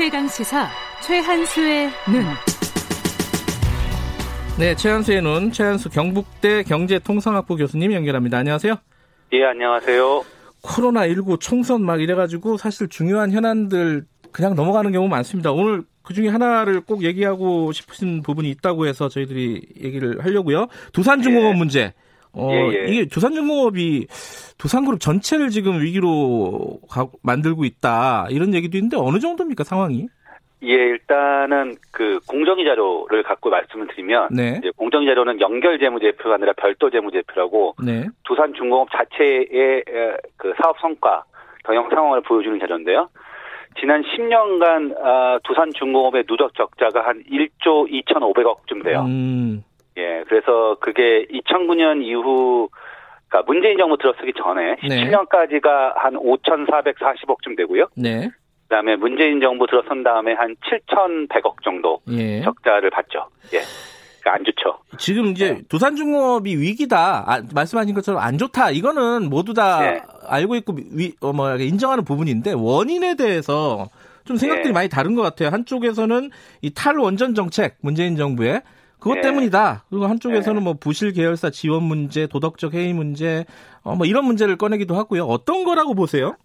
최강 시사 최한수의 눈. 네, 최한수의 눈, 최한수 경북대 경제통상학부 교수님 연결합니다. 안녕하세요. 예, 안녕하세요. 코로나 19 총선 막 이래가지고 사실 중요한 현안들 그냥 넘어가는 경우 많습니다. 오늘 그 중에 하나를 꼭 얘기하고 싶으신 부분이 있다고 해서 저희들이 얘기를 하려고요. 두산중공업 예. 문제. 어, 예, 예. 이게 두산중공업이 두산그룹 전체를 지금 위기로 가, 만들고 있다 이런 얘기도 있는데 어느 정도입니까 상황이? 예, 일단은 그 공정위 자료를 갖고 말씀을 드리면 네. 이제 공정위 자료는 연결 재무제표가 아니라 별도 재무제표라고 네. 두산중공업 자체의 그 사업 성과 경영 상황을 보여주는 자료인데요. 지난 10년간 아, 두산중공업의 누적 적자가 한 1조 2,500억쯤 돼요. 음. 예, 그래서 그게 2009년 이후 그러니까 문재인 정부 들어서기 전에 17년까지가 한 5,440억쯤 되고요. 네. 그다음에 문재인 정부 들어선 다음에 한 7,100억 정도 예. 적자를 봤죠. 예. 그러니까 안 좋죠. 지금 이제 네. 두산중공업이 위기다. 아, 말씀하신 것처럼 안 좋다. 이거는 모두 다 네. 알고 있고 위, 어, 뭐 인정하는 부분인데 원인에 대해서 좀 생각들이 네. 많이 다른 것 같아요. 한쪽에서는 이 탈원전 정책 문재인 정부의 그것 네. 때문이다. 그리고 한쪽에서는 네. 뭐 부실 계열사 지원 문제, 도덕적 해이 문제, 어, 뭐 이런 문제를 꺼내기도 하고요. 어떤 거라고 보세요?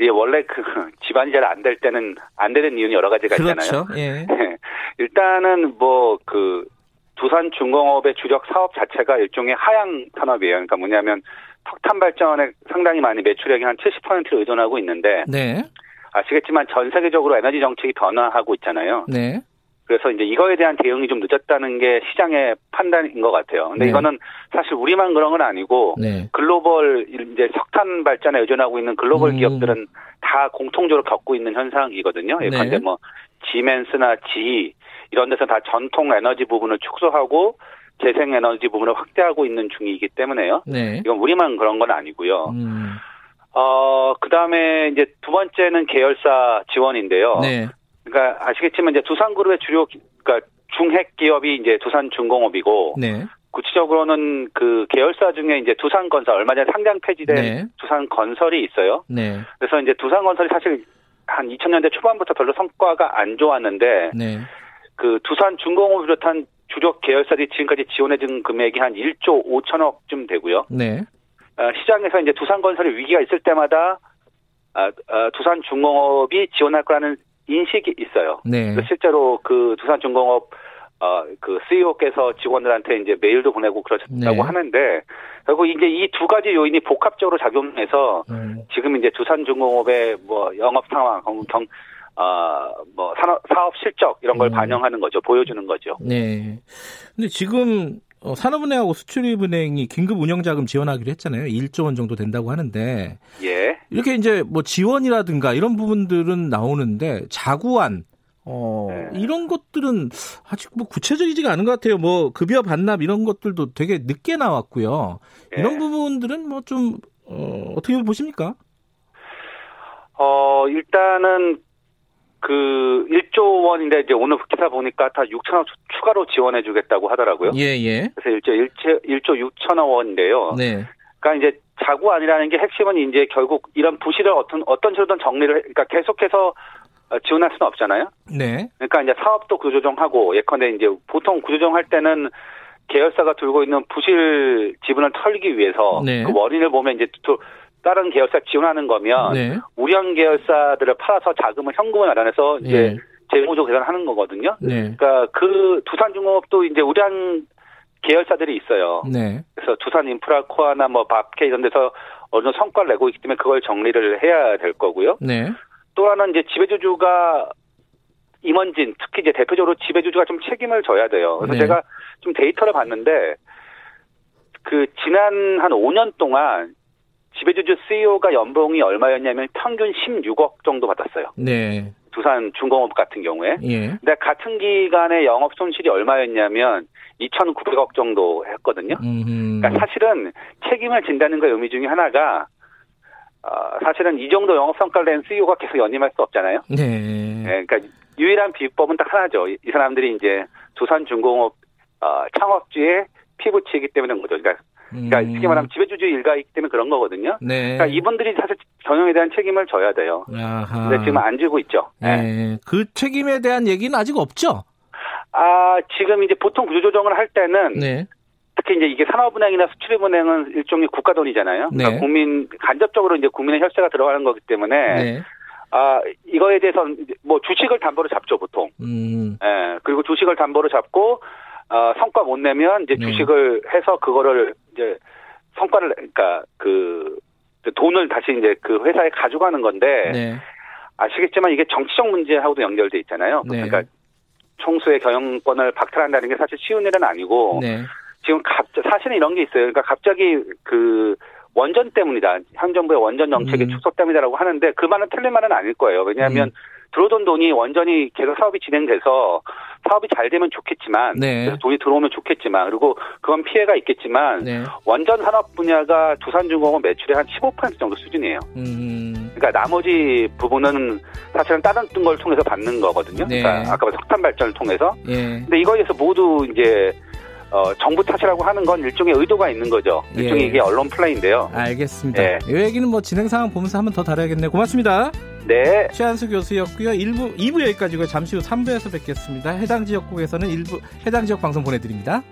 예, 원래 그 집안이 잘 안 될 때는 안 되는 이유는 여러 가지가 그렇죠. 있잖아요. 예. 일단은 뭐 그 두산 중공업의 주력 사업 자체가 일종의 하향 산업이에요. 그러니까 뭐냐면 석탄 발전에 상당히 많이 매출액이 한 70%를 의존하고 있는데 네. 아시겠지만 전 세계적으로 에너지 정책이 변화하고 있잖아요. 네. 그래서 이제 이거에 대한 대응이 좀 늦었다는 게 시장의 판단인 것 같아요. 근데 네. 이거는 사실 우리만 그런 건 아니고 네. 글로벌 이제 석탄 발전에 의존하고 있는 글로벌 음. 기업들은 다 공통적으로 겪고 있는 현상이거든요. 예컨대 네. 뭐 지멘스나 지 이런 데서 다 전통 에너지 부분을 축소하고 재생 에너지 부분을 확대하고 있는 중이기 때문에요. 네. 이건 우리만 그런 건 아니고요. 음. 어, 그 다음에 이제 두 번째는 계열사 지원인데요. 네. 그러니까 아시겠지만 이제 두산그룹의 주력 그러니까 중핵 기업이 이제 두산중공업이고 네. 구체적으로는 그 계열사 중에 이제 두산건설 얼마 전에 상장 폐지된 네. 두산건설이 있어요. 네. 그래서 이제 두산건설이 사실 한 2000년대 초반부터 별로 성과가 안 좋았는데 네. 그 두산중공업을 비롯한 주력 계열사들이 지금까지 지원해준 금액이 한 1조 5천억쯤 되고요. 네. 어, 시장에서 이제 두산건설의 위기가 있을 때마다 아, 아, 두산중공업이 지원할 거라는 인식이 있어요. 네. 실제로 그 두산중공업 어, 그 CEO께서 직원들한테 이제 메일도 보내고 그러셨다고 네. 하는데, 결국 이제 이 두 가지 요인이 복합적으로 작용해서 음. 지금 이제 두산중공업의 뭐 영업 상황, 경, 어, 뭐 산업, 사업 실적 이런 걸 음. 반영하는 거죠. 보여주는 거죠. 네. 근데 지금 어, 산업은행하고 수출입은행이 긴급 운영자금 지원하기로 했잖아요. 1조 원 정도 된다고 하는데. 예. 이렇게 이제 뭐 지원이라든가 이런 부분들은 나오는데 자구안 어, 네. 이런 것들은 아직 뭐 구체적이지가 않은 것 같아요. 뭐 급여 반납 이런 것들도 되게 늦게 나왔고요. 네. 이런 부분들은 뭐 좀 어, 어떻게 보십니까? 어, 일단은 그 1조 원인데 이제 오늘 기사 보니까 다 6천억 추가로 지원해 주겠다고 하더라고요. 예, 예. 그래서 1조 1조, 1조 6천억 원인데요. 네. 그러니까 이제 자구 아니라는 게 핵심은 이제 결국 이런 부실을 어떤 어떤 식으로든 정리를 그러니까 계속해서 지원할 수는 없잖아요. 네. 그러니까 이제 사업도 구조조정하고 예컨대 이제 보통 구조조정할 때는 계열사가 들고 있는 부실 지분을 털기 위해서 네. 그 원인을 보면 이제 또 다른 계열사 지원하는 거면 네. 우량 계열사들을 팔아서 자금을 현금을 마련해서 이제 네. 재무조 계산하는 거거든요. 네. 그러니까 그 두산중공업도 이제 우량 계열사들이 있어요. 네. 그래서 두산 인프라 코아나 뭐 밥케 이런 데서 어느 정도 성과를 내고 있기 때문에 그걸 정리를 해야 될 거고요. 네. 또 하나는 이제 지배주주가 임원진 특히 이제 대표적으로 지배주주가 좀 책임을 져야 돼요. 그래서 네. 제가 좀 데이터를 봤는데 그 지난 한 5년 동안 지배주주 CEO가 연봉이 얼마였냐면 평균 16억 정도 받았어요. 네. 두산 중공업 같은 경우에. 예. 근데 같은 기간에 영업 손실이 얼마였냐면 2,900억 정도 했거든요. 음흠. 그러니까 사실은 책임을 진다는 거 의미 중에 하나가 어, 사실은 이 정도 영업 성과를 낸 CEO가 계속 연임할 수 없잖아요. 네. 네 그러니까 유일한 비법은 딱 하나죠. 이, 이 사람들이 이제 두산 중공업 어, 창업주의 피부치이기 때문에 거죠. 그러니까, 그러니까 음. 쉽게 말하면 지배주주 일가이기 때문에 그런 거거든요. 네. 그러니까 이분들이 사실 경영에 대한 책임을 져야 돼요. 아하. 근데 지금 안 지고 있죠. 네. 네. 그 책임에 대한 얘기는 아직 없죠. 아 지금 이제 보통 구조조정을 할 때는 네. 특히 이제 이게 산업은행이나 수출입은행은 일종의 국가 돈이잖아요. 그러니까 네. 국민 간접적으로 이제 국민의 혈세가 들어가는 거기 때문에 네. 아 이거에 대해서는 뭐 주식을 담보로 잡죠 보통. 음. 예 그리고 주식을 담보로 잡고 어, 성과 못 내면 이제 네. 주식을 해서 그거를 이제 성과를 그러니까 그 돈을 다시 이제 그 회사에 가져가는 건데 네. 아시겠지만 이게 정치적 문제하고도 연결돼 있잖아요. 네. 그러니까 총수의 경영권을 박탈한다는 게 사실 쉬운 일은 아니고 네. 지금 갑 사실은 이런 게 있어요. 그러니까 갑자기 그 원전 때문이다. 현 정부의 원전 정책의 음. 축소 때문이라고 하는데 그 말은 틀린 말은 아닐 거예요. 왜냐하면 음. 들어오던 돈이 원전이 계속 사업이 진행돼서 사업이 잘 되면 좋겠지만 네. 돈이 들어오면 좋겠지만 그리고 그건 피해가 있겠지만 네. 원전 산업 분야가 두산중공업 매출의 한 15% 정도 수준이에요. 음. 그러니까 나머지 부분은 사실은 다른 걸 통해서 받는 거거든요. 네. 그러니까 아까 석탄 발전을 통해서. 예. 근데 이거에 서 모두 이제 어, 정부 탓이라고 하는 건 일종의 의도가 있는 거죠. 일종의 예. 이게 언론 플레이인데요. 알겠습니다. 예. 이 얘기는 뭐 진행 상황 보면서 한번 더 다뤄야겠네요. 고맙습니다. 네. 최한수 교수였고요. 1부, 2부 여기까지고 잠시 후 3부에서 뵙겠습니다. 해당 지역국에서는 일부 해당 지역 방송 보내드립니다.